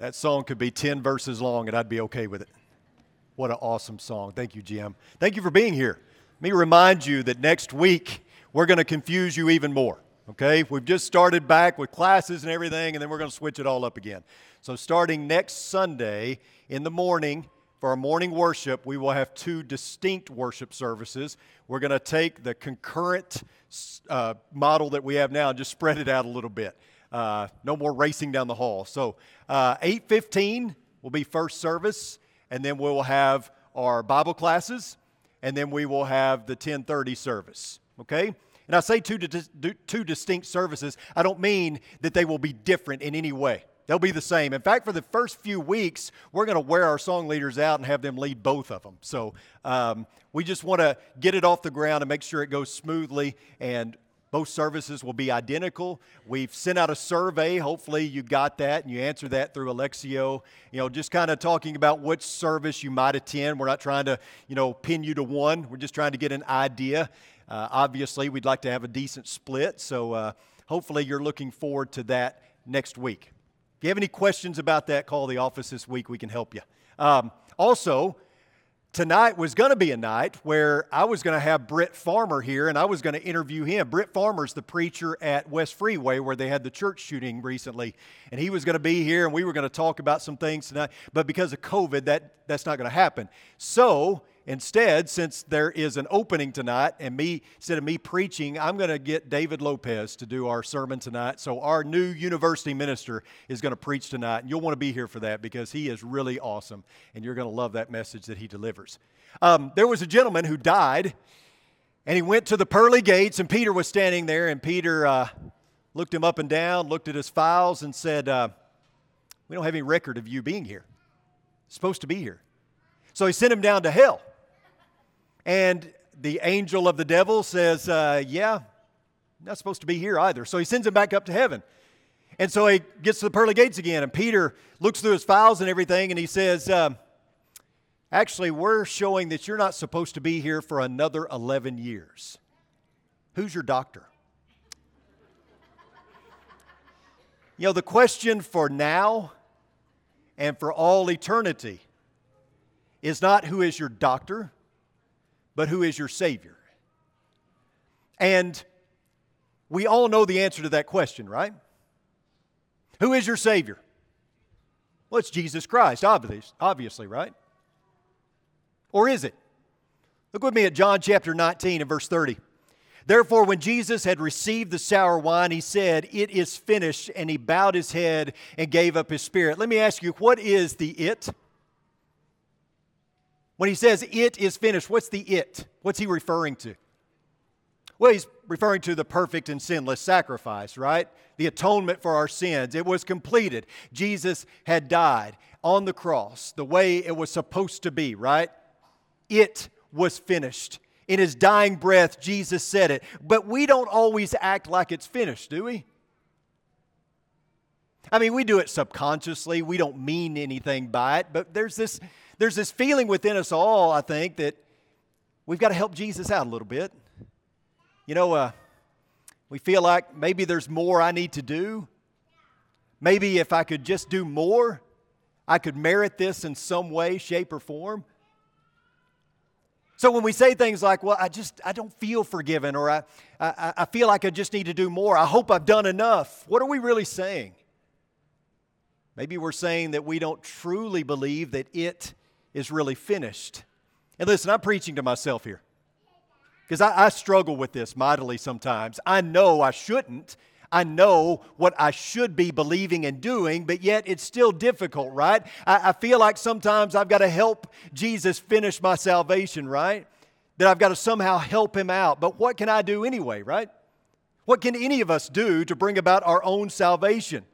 That song could be 10 verses long and I'd be okay with it. What an awesome song. Thank you, Jim. Thank you for being here. Let me remind you that next week we're going to confuse you even more. Okay? We've just started back with classes and everything, and then we're going to switch it all up again. So, starting next Sunday in the morning, for our morning worship, we will have two distinct worship services. We're going to take the concurrent uh, model that we have now and just spread it out a little bit. Uh, no more racing down the hall. So uh, 8:15 will be first service, and then we will have our Bible classes, and then we will have the 10:30 service. Okay. And I say two, two distinct services. I don't mean that they will be different in any way. They'll be the same. In fact, for the first few weeks, we're going to wear our song leaders out and have them lead both of them. So um, we just want to get it off the ground and make sure it goes smoothly. And both services will be identical. We've sent out a survey. Hopefully, you got that and you answered that through Elexio. You know, just kind of talking about which service you might attend. We're not trying to, you know, pin you to one. We're just trying to get an idea. Uh, obviously, we'd like to have a decent split. So, uh, hopefully, you're looking forward to that next week. If you have any questions about that, call the office this week. We can help you. Um, also, tonight was going to be a night where I was going to have Britt Farmer here and I was going to interview him. Britt Farmer's the preacher at West Freeway where they had the church shooting recently. And he was going to be here and we were going to talk about some things tonight. But because of COVID, that, that's not going to happen. So Instead, since there is an opening tonight, and me instead of me preaching, I'm going to get David Lopez to do our sermon tonight. So our new university minister is going to preach tonight, and you'll want to be here for that because he is really awesome, and you're going to love that message that he delivers. Um, there was a gentleman who died, and he went to the pearly gates, and Peter was standing there, and Peter uh, looked him up and down, looked at his files, and said, uh, "We don't have any record of you being here. supposed to be here." So he sent him down to hell. And the angel of the devil says, uh, Yeah, not supposed to be here either. So he sends him back up to heaven. And so he gets to the pearly gates again, and Peter looks through his files and everything, and he says, uh, Actually, we're showing that you're not supposed to be here for another 11 years. Who's your doctor? You know, the question for now and for all eternity is not who is your doctor, but who is your Savior? And we all know the answer to that question, right? Who is your Savior? Well, it's Jesus Christ, obviously, right? Or is it? Look with me at John chapter 19 and verse 30. Therefore, when Jesus had received the sour wine, he said, It is finished, and he bowed his head and gave up his spirit. Let me ask you, what is the it? When he says it is finished, what's the it? What's he referring to? Well, he's referring to the perfect and sinless sacrifice, right? The atonement for our sins. It was completed. Jesus had died on the cross the way it was supposed to be, right? It was finished. In his dying breath, Jesus said it. But we don't always act like it's finished, do we? I mean, we do it subconsciously. We don't mean anything by it, but there's this there's this feeling within us all, I think, that we've got to help Jesus out a little bit. You know, uh, we feel like maybe there's more I need to do. Maybe if I could just do more, I could merit this in some way, shape, or form. So when we say things like, well, I just, I don't feel forgiven, or I, I, I feel like I just need to do more, I hope I've done enough, what are we really saying? Maybe we're saying that we don't truly believe that it is really finished. And listen, I'm preaching to myself here because I, I, struggle with this mightily sometimes. I know I shouldn't. I know what I should be believing and doing, but yet it's still difficult, right? I, I feel like sometimes I've got to help Jesus finish my salvation, right? That I've got to somehow help him out. But what can I do anyway, right? What can any of us do to bring about our own salvation?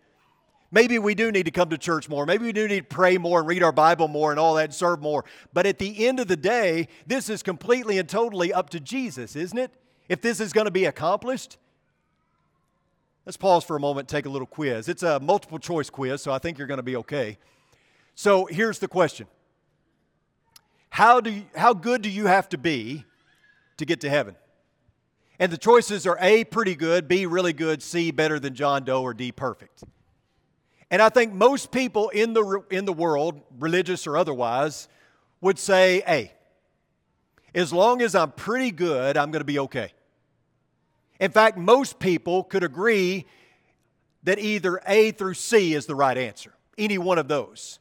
Maybe we do need to come to church more. Maybe we do need to pray more and read our Bible more and all that and serve more. But at the end of the day, this is completely and totally up to Jesus, isn't it? If this is going to be accomplished. Let's pause for a moment, take a little quiz. It's a multiple choice quiz, so I think you're going to be okay. So here's the question How, do you, how good do you have to be to get to heaven? And the choices are A, pretty good, B, really good, C, better than John Doe, or D, perfect. And I think most people in the, in the world, religious or otherwise, would say, hey, as long as I'm pretty good, I'm going to be okay. In fact, most people could agree that either A through C is the right answer, any one of those.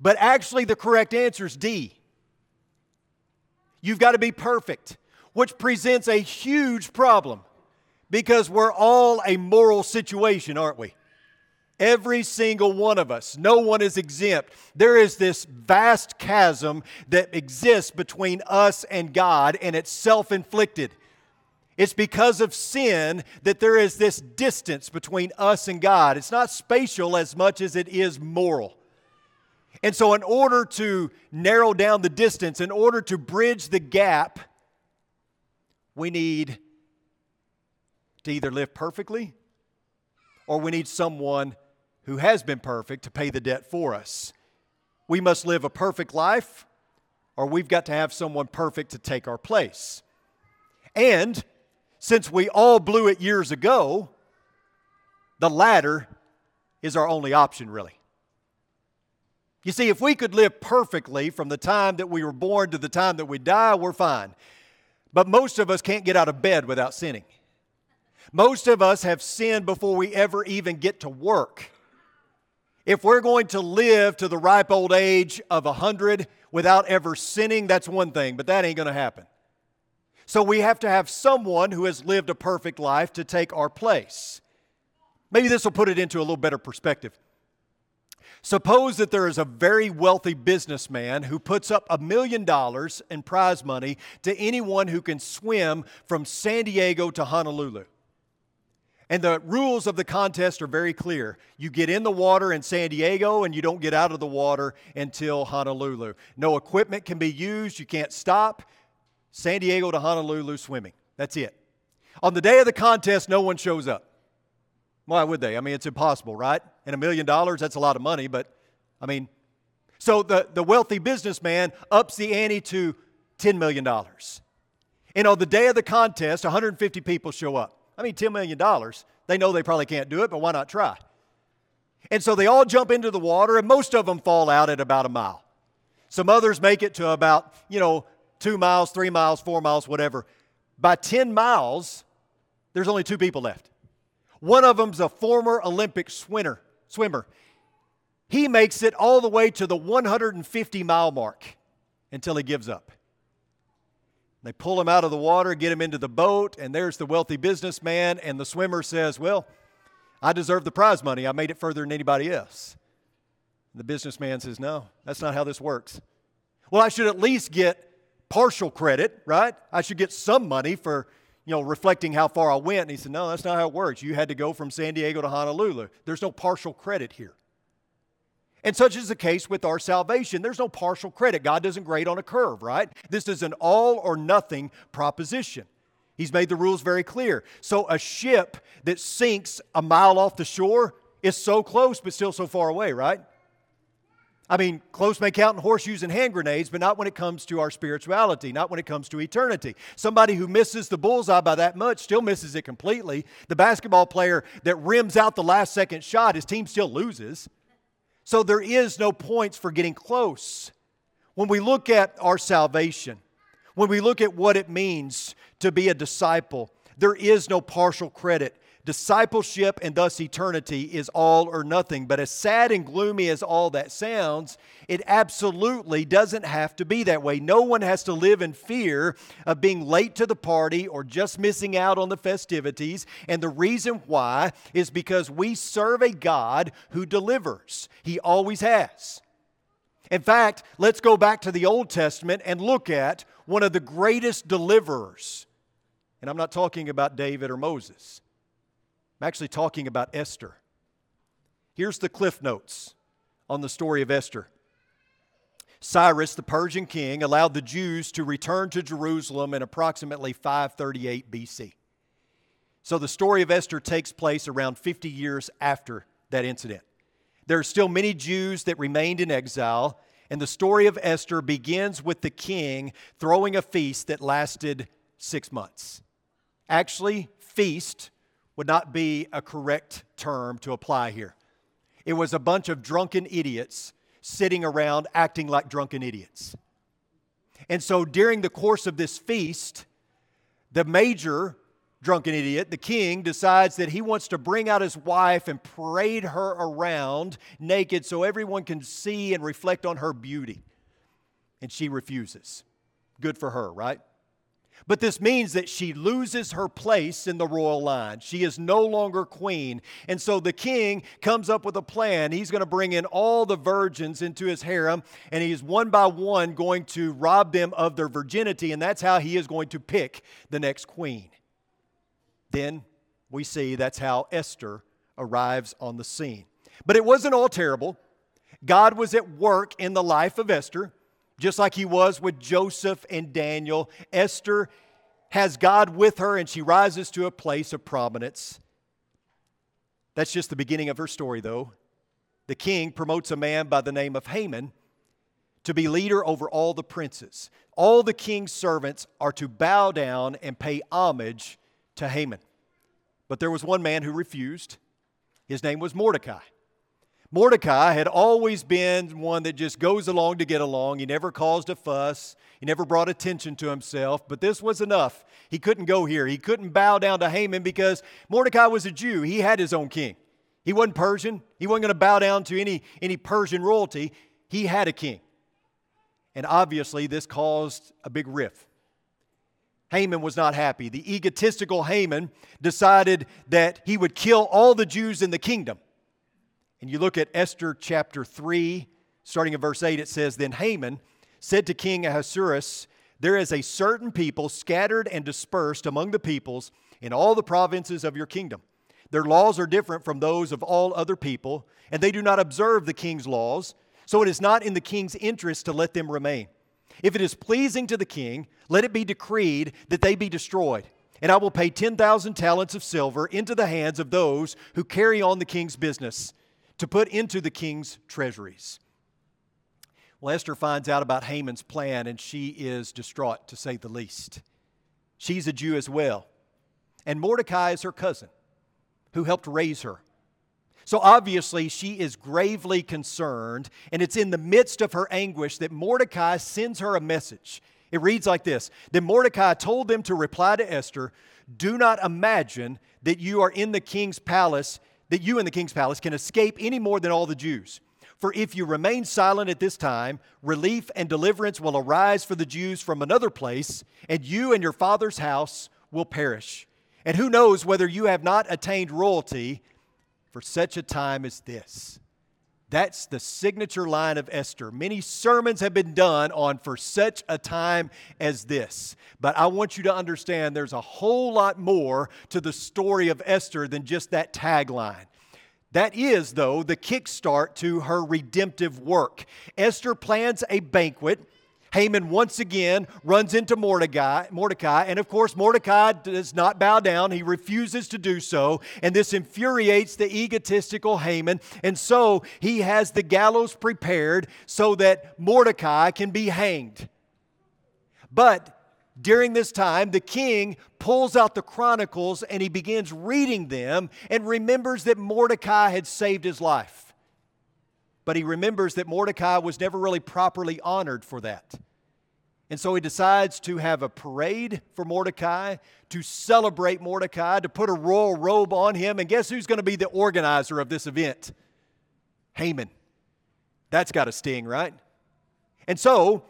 But actually, the correct answer is D. You've got to be perfect, which presents a huge problem because we're all a moral situation, aren't we? Every single one of us. No one is exempt. There is this vast chasm that exists between us and God, and it's self inflicted. It's because of sin that there is this distance between us and God. It's not spatial as much as it is moral. And so, in order to narrow down the distance, in order to bridge the gap, we need to either live perfectly or we need someone who has been perfect to pay the debt for us. We must live a perfect life, or we've got to have someone perfect to take our place. And since we all blew it years ago, the latter is our only option, really. You see, if we could live perfectly from the time that we were born to the time that we die, we're fine. But most of us can't get out of bed without sinning. Most of us have sinned before we ever even get to work. If we're going to live to the ripe old age of 100 without ever sinning, that's one thing, but that ain't going to happen. So we have to have someone who has lived a perfect life to take our place. Maybe this will put it into a little better perspective. Suppose that there is a very wealthy businessman who puts up a million dollars in prize money to anyone who can swim from San Diego to Honolulu. And the rules of the contest are very clear. You get in the water in San Diego and you don't get out of the water until Honolulu. No equipment can be used, you can't stop. San Diego to Honolulu swimming. That's it. On the day of the contest, no one shows up. Why would they? I mean, it's impossible, right? And a million dollars, that's a lot of money, but I mean, so the, the wealthy businessman ups the ante to $10 million. And on the day of the contest, 150 people show up. I mean, $10 million. They know they probably can't do it, but why not try? And so they all jump into the water, and most of them fall out at about a mile. Some others make it to about, you know, two miles, three miles, four miles, whatever. By 10 miles, there's only two people left. One of them's a former Olympic swimmer. swimmer. He makes it all the way to the 150 mile mark until he gives up. They pull him out of the water, get him into the boat, and there's the wealthy businessman. And the swimmer says, Well, I deserve the prize money. I made it further than anybody else. And the businessman says, No, that's not how this works. Well, I should at least get partial credit, right? I should get some money for, you know, reflecting how far I went. And he said, No, that's not how it works. You had to go from San Diego to Honolulu. There's no partial credit here. And such is the case with our salvation. There's no partial credit. God doesn't grade on a curve, right? This is an all or nothing proposition. He's made the rules very clear. So a ship that sinks a mile off the shore is so close but still so far away, right? I mean, close may count in horseshoes and hand grenades, but not when it comes to our spirituality, not when it comes to eternity. Somebody who misses the bullseye by that much still misses it completely. The basketball player that rims out the last second shot, his team still loses. So there is no points for getting close. When we look at our salvation, when we look at what it means to be a disciple, there is no partial credit. Discipleship and thus eternity is all or nothing. But as sad and gloomy as all that sounds, it absolutely doesn't have to be that way. No one has to live in fear of being late to the party or just missing out on the festivities. And the reason why is because we serve a God who delivers, He always has. In fact, let's go back to the Old Testament and look at one of the greatest deliverers. And I'm not talking about David or Moses. I'm actually talking about Esther. Here's the cliff notes on the story of Esther. Cyrus, the Persian king, allowed the Jews to return to Jerusalem in approximately 538 BC. So the story of Esther takes place around 50 years after that incident. There are still many Jews that remained in exile, and the story of Esther begins with the king throwing a feast that lasted six months. Actually, feast would not be a correct term to apply here. it was a bunch of drunken idiots sitting around acting like drunken idiots. And so during the course of this feast, the major drunken idiot, the king, decides that he wants to bring out his wife and parade her around naked so everyone can see and reflect on her beauty. And she refuses. Good for her, right? But this means that she loses her place in the royal line. She is no longer queen. And so the king comes up with a plan. He's going to bring in all the virgins into his harem, and he's one by one going to rob them of their virginity, and that's how he is going to pick the next queen. Then we see that's how Esther arrives on the scene. But it wasn't all terrible. God was at work in the life of Esther just like he was with Joseph and Daniel. Esther has God with her and she rises to a place of prominence. That's just the beginning of her story, though. The king promotes a man by the name of Haman to be leader over all the princes. All the king's servants are to bow down and pay homage to Haman. But there was one man who refused. His name was Mordecai. Mordecai had always been one that just goes along to get along. He never caused a fuss. He never brought attention to himself, but this was enough. He couldn't go here. He couldn't bow down to Haman because Mordecai was a Jew. He had his own king. He wasn't Persian. He wasn't going to bow down to any, any Persian royalty. He had a king. And obviously, this caused a big rift. Haman was not happy. The egotistical Haman decided that he would kill all the Jews in the kingdom and you look at Esther chapter 3, starting in verse 8, it says, Then Haman said to King Ahasuerus, There is a certain people scattered and dispersed among the peoples in all the provinces of your kingdom. Their laws are different from those of all other people, and they do not observe the king's laws, so it is not in the king's interest to let them remain. If it is pleasing to the king, let it be decreed that they be destroyed. And I will pay 10,000 talents of silver into the hands of those who carry on the king's business to put into the king's treasuries. Well, Esther finds out about Haman's plan and she is distraught, to say the least. She's a Jew as well. And Mordecai is her cousin who helped raise her. So obviously, she is gravely concerned, and it's in the midst of her anguish that Mordecai sends her a message. It reads like this Then Mordecai told them to reply to Esther, Do not imagine that you are in the king's palace that you in the king's palace can escape any more than all the Jews. For if you remain silent at this time, relief and deliverance will arise for the Jews from another place, and you and your father's house will perish. And who knows whether you have not attained royalty for such a time as this? That's the signature line of Esther. Many sermons have been done on for such a time as this. But I want you to understand there's a whole lot more to the story of Esther than just that tagline. That is, though, the kickstart to her redemptive work. Esther plans a banquet Haman once again runs into Mordecai, Mordecai, and of course, Mordecai does not bow down. He refuses to do so, and this infuriates the egotistical Haman. And so he has the gallows prepared so that Mordecai can be hanged. But during this time, the king pulls out the chronicles and he begins reading them and remembers that Mordecai had saved his life. But he remembers that Mordecai was never really properly honored for that. And so he decides to have a parade for Mordecai, to celebrate Mordecai, to put a royal robe on him. And guess who's going to be the organizer of this event? Haman. That's got a sting, right? And so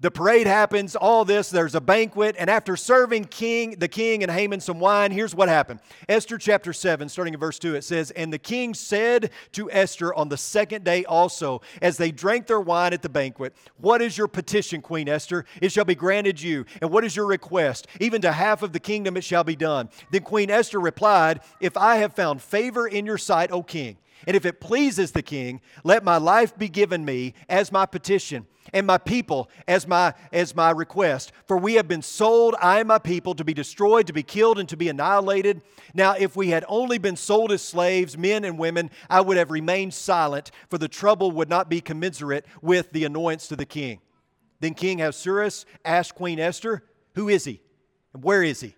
the parade happens, all this, there's a banquet, and after serving king, the king and Haman some wine, here's what happened. Esther chapter 7, starting in verse 2, it says, And the king said to Esther on the second day also, as they drank their wine at the banquet, What is your petition, Queen Esther? It shall be granted you. And what is your request? Even to half of the kingdom it shall be done. Then Queen Esther replied, If I have found favor in your sight, O king, and if it pleases the king, let my life be given me as my petition and my people as my as my request. For we have been sold i and my people to be destroyed to be killed and to be annihilated. Now if we had only been sold as slaves men and women i would have remained silent for the trouble would not be commensurate with the annoyance to the king. Then king ahasuerus asked queen esther who is he? And where is he?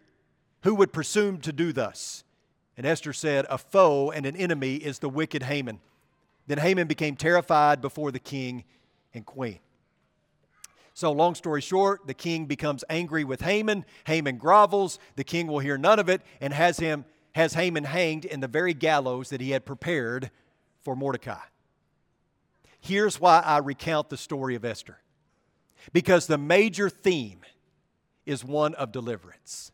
Who would presume to do thus and esther said a foe and an enemy is the wicked haman Then Haman became terrified before the king and queen. So, long story short, the king becomes angry with Haman. Haman grovels. The king will hear none of it and has him has Haman hanged in the very gallows that he had prepared for Mordecai. Here's why I recount the story of Esther. Because the major theme is one of deliverance.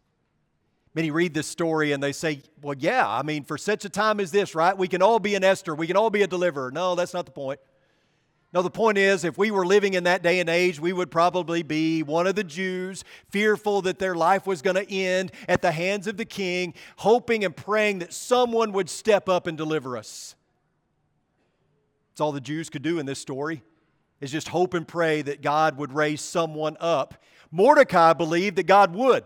Many read this story and they say, well, yeah, I mean, for such a time as this, right? We can all be an Esther. We can all be a deliverer. No, that's not the point. No, the point is, if we were living in that day and age, we would probably be one of the Jews, fearful that their life was going to end at the hands of the king, hoping and praying that someone would step up and deliver us. That's all the Jews could do in this story, is just hope and pray that God would raise someone up. Mordecai believed that God would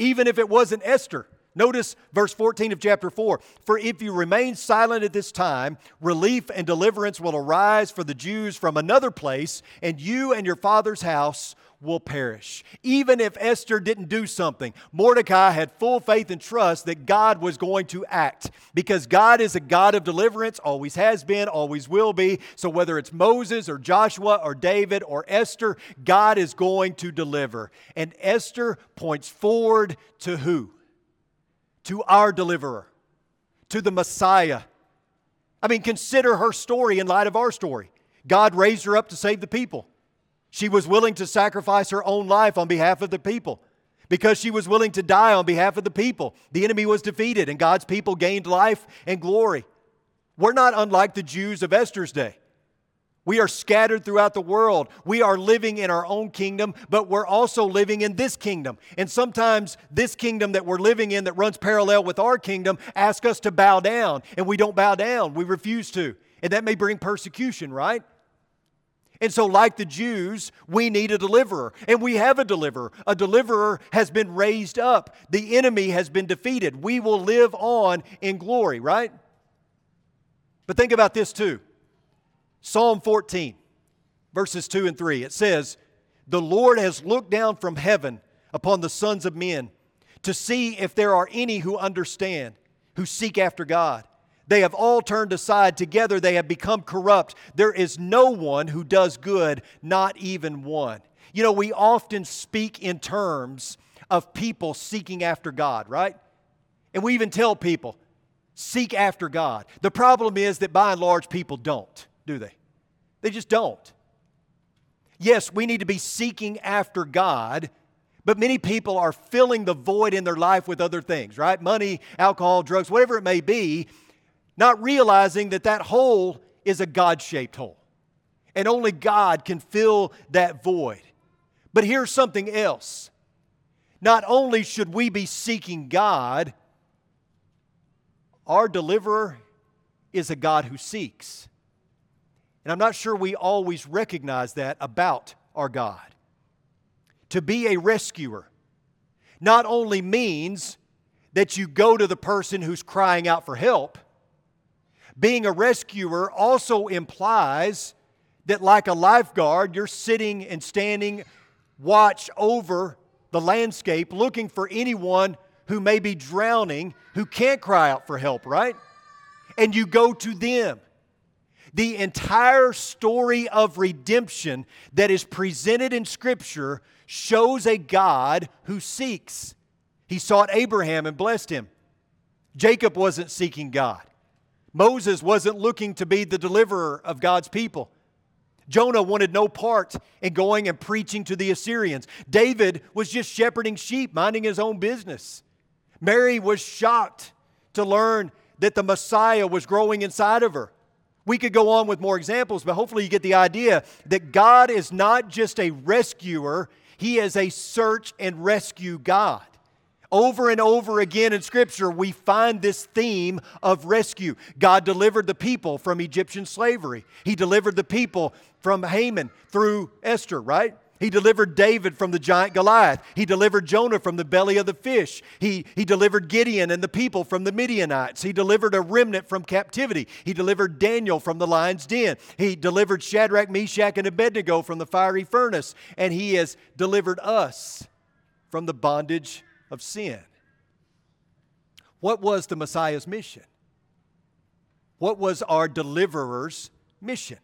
even if it wasn't Esther. Notice verse 14 of chapter 4 For if you remain silent at this time, relief and deliverance will arise for the Jews from another place, and you and your father's house will perish. Even if Esther didn't do something, Mordecai had full faith and trust that God was going to act because God is a God of deliverance, always has been, always will be. So whether it's Moses or Joshua or David or Esther, God is going to deliver. And Esther points forward to who? To our deliverer, to the Messiah. I mean, consider her story in light of our story. God raised her up to save the people. She was willing to sacrifice her own life on behalf of the people. Because she was willing to die on behalf of the people, the enemy was defeated and God's people gained life and glory. We're not unlike the Jews of Esther's day. We are scattered throughout the world. We are living in our own kingdom, but we're also living in this kingdom. And sometimes this kingdom that we're living in that runs parallel with our kingdom asks us to bow down, and we don't bow down. We refuse to. And that may bring persecution, right? And so, like the Jews, we need a deliverer. And we have a deliverer. A deliverer has been raised up, the enemy has been defeated. We will live on in glory, right? But think about this too Psalm 14, verses 2 and 3. It says, The Lord has looked down from heaven upon the sons of men to see if there are any who understand, who seek after God. They have all turned aside. Together they have become corrupt. There is no one who does good, not even one. You know, we often speak in terms of people seeking after God, right? And we even tell people, seek after God. The problem is that by and large, people don't, do they? They just don't. Yes, we need to be seeking after God, but many people are filling the void in their life with other things, right? Money, alcohol, drugs, whatever it may be not realizing that that hole is a God shaped hole. And only God can fill that void. But here's something else. Not only should we be seeking God, our deliverer is a God who seeks. And I'm not sure we always recognize that about our God. To be a rescuer not only means that you go to the person who's crying out for help being a rescuer also implies that, like a lifeguard, you're sitting and standing watch over the landscape looking for anyone who may be drowning who can't cry out for help, right? And you go to them. The entire story of redemption that is presented in Scripture shows a God who seeks. He sought Abraham and blessed him. Jacob wasn't seeking God. Moses wasn't looking to be the deliverer of God's people. Jonah wanted no part in going and preaching to the Assyrians. David was just shepherding sheep, minding his own business. Mary was shocked to learn that the Messiah was growing inside of her. We could go on with more examples, but hopefully you get the idea that God is not just a rescuer, He is a search and rescue God. Over and over again in Scripture, we find this theme of rescue. God delivered the people from Egyptian slavery, He delivered the people from Haman through Esther, right? He delivered David from the giant Goliath. He delivered Jonah from the belly of the fish. He, he delivered Gideon and the people from the Midianites. He delivered a remnant from captivity. He delivered Daniel from the lion's den. He delivered Shadrach, Meshach, and Abednego from the fiery furnace. And he has delivered us from the bondage of sin. What was the Messiah's mission? What was our deliverer's mission?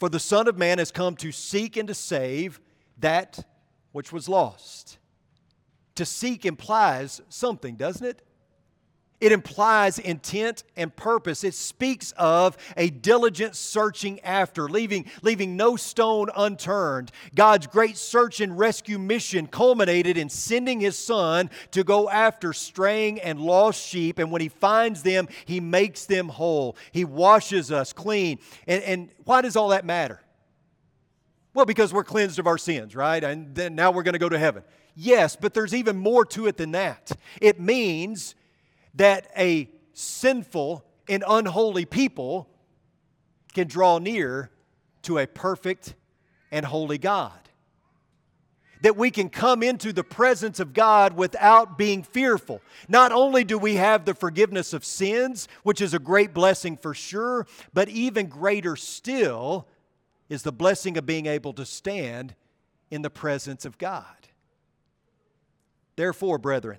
For the Son of Man has come to seek and to save that which was lost. To seek implies something, doesn't it? It implies intent and purpose. It speaks of a diligent searching after, leaving, leaving no stone unturned. God's great search and rescue mission culminated in sending His Son to go after straying and lost sheep. And when He finds them, He makes them whole. He washes us clean. And, and why does all that matter? Well, because we're cleansed of our sins, right? And then now we're going to go to heaven. Yes, but there's even more to it than that. It means that a sinful and unholy people can draw near to a perfect and holy God. That we can come into the presence of God without being fearful. Not only do we have the forgiveness of sins, which is a great blessing for sure, but even greater still is the blessing of being able to stand in the presence of God. Therefore, brethren,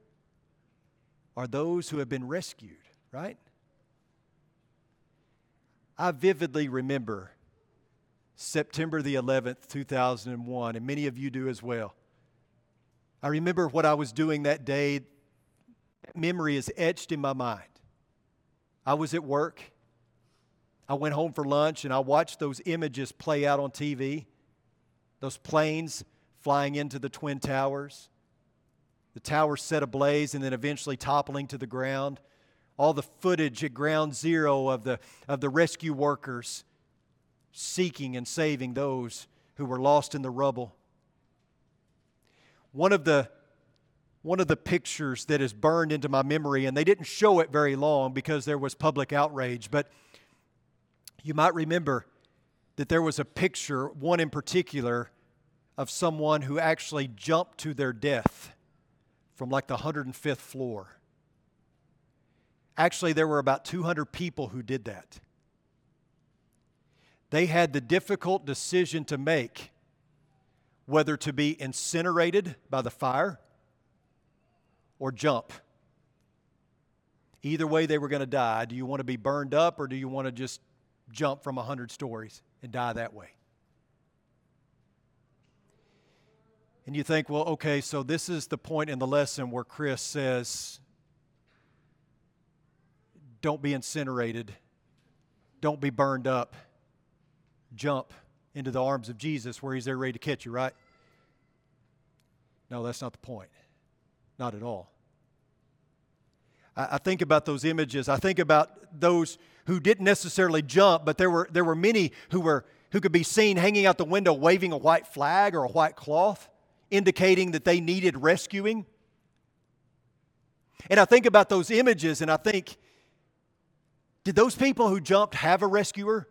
are those who have been rescued, right? I vividly remember September the 11th, 2001, and many of you do as well. I remember what I was doing that day. memory is etched in my mind. I was at work. I went home for lunch and I watched those images play out on TV. Those planes flying into the Twin Towers the tower set ablaze and then eventually toppling to the ground. All the footage at ground zero of the, of the rescue workers seeking and saving those who were lost in the rubble. One of the one of the pictures that is burned into my memory, and they didn't show it very long because there was public outrage, but you might remember that there was a picture, one in particular, of someone who actually jumped to their death from like the 105th floor. Actually, there were about 200 people who did that. They had the difficult decision to make whether to be incinerated by the fire or jump. Either way, they were going to die. Do you want to be burned up or do you want to just jump from 100 stories and die that way? And you think, well, okay, so this is the point in the lesson where Chris says, don't be incinerated, don't be burned up, jump into the arms of Jesus where he's there ready to catch you, right? No, that's not the point. Not at all. I, think about those images. I think about those who didn't necessarily jump, but there were, there were many who, were, who could be seen hanging out the window waving a white flag or a white cloth indicating that they needed rescuing. And I think about those images and I think, did those people who jumped have a rescuer?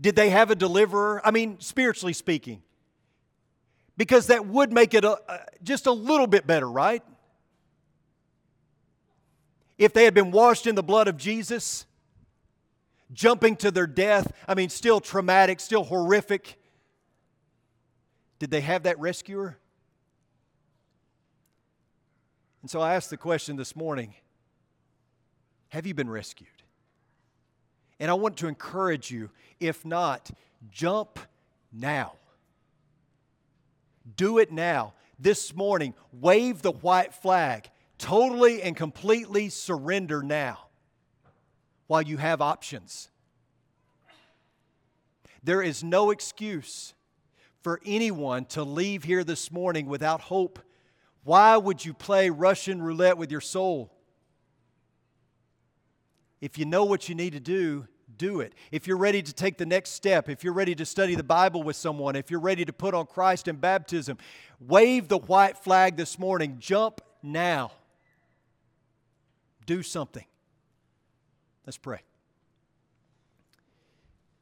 Did they have a deliverer? I mean, spiritually speaking. Because that would make it a, just a little bit better, right? If they had been washed in the blood of Jesus, jumping to their death, I mean, still traumatic, still horrific. Did they have that rescuer? And so I asked the question this morning Have you been rescued? And I want to encourage you if not, jump now. Do it now. This morning, wave the white flag. Totally and completely surrender now while you have options. There is no excuse for anyone to leave here this morning without hope. Why would you play Russian roulette with your soul? If you know what you need to do, do it. If you're ready to take the next step, if you're ready to study the Bible with someone, if you're ready to put on Christ in baptism, wave the white flag this morning. Jump now. Do something. Let's pray.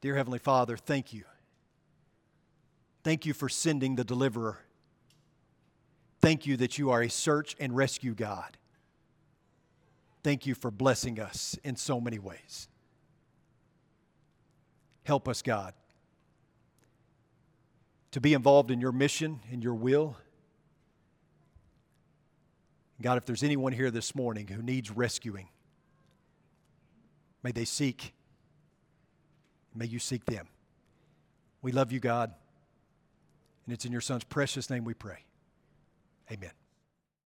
Dear Heavenly Father, thank you. Thank you for sending the deliverer. Thank you that you are a search and rescue God. Thank you for blessing us in so many ways. Help us, God, to be involved in your mission and your will. God, if there's anyone here this morning who needs rescuing, may they seek, may you seek them. We love you, God, and it's in your Son's precious name we pray. Amen.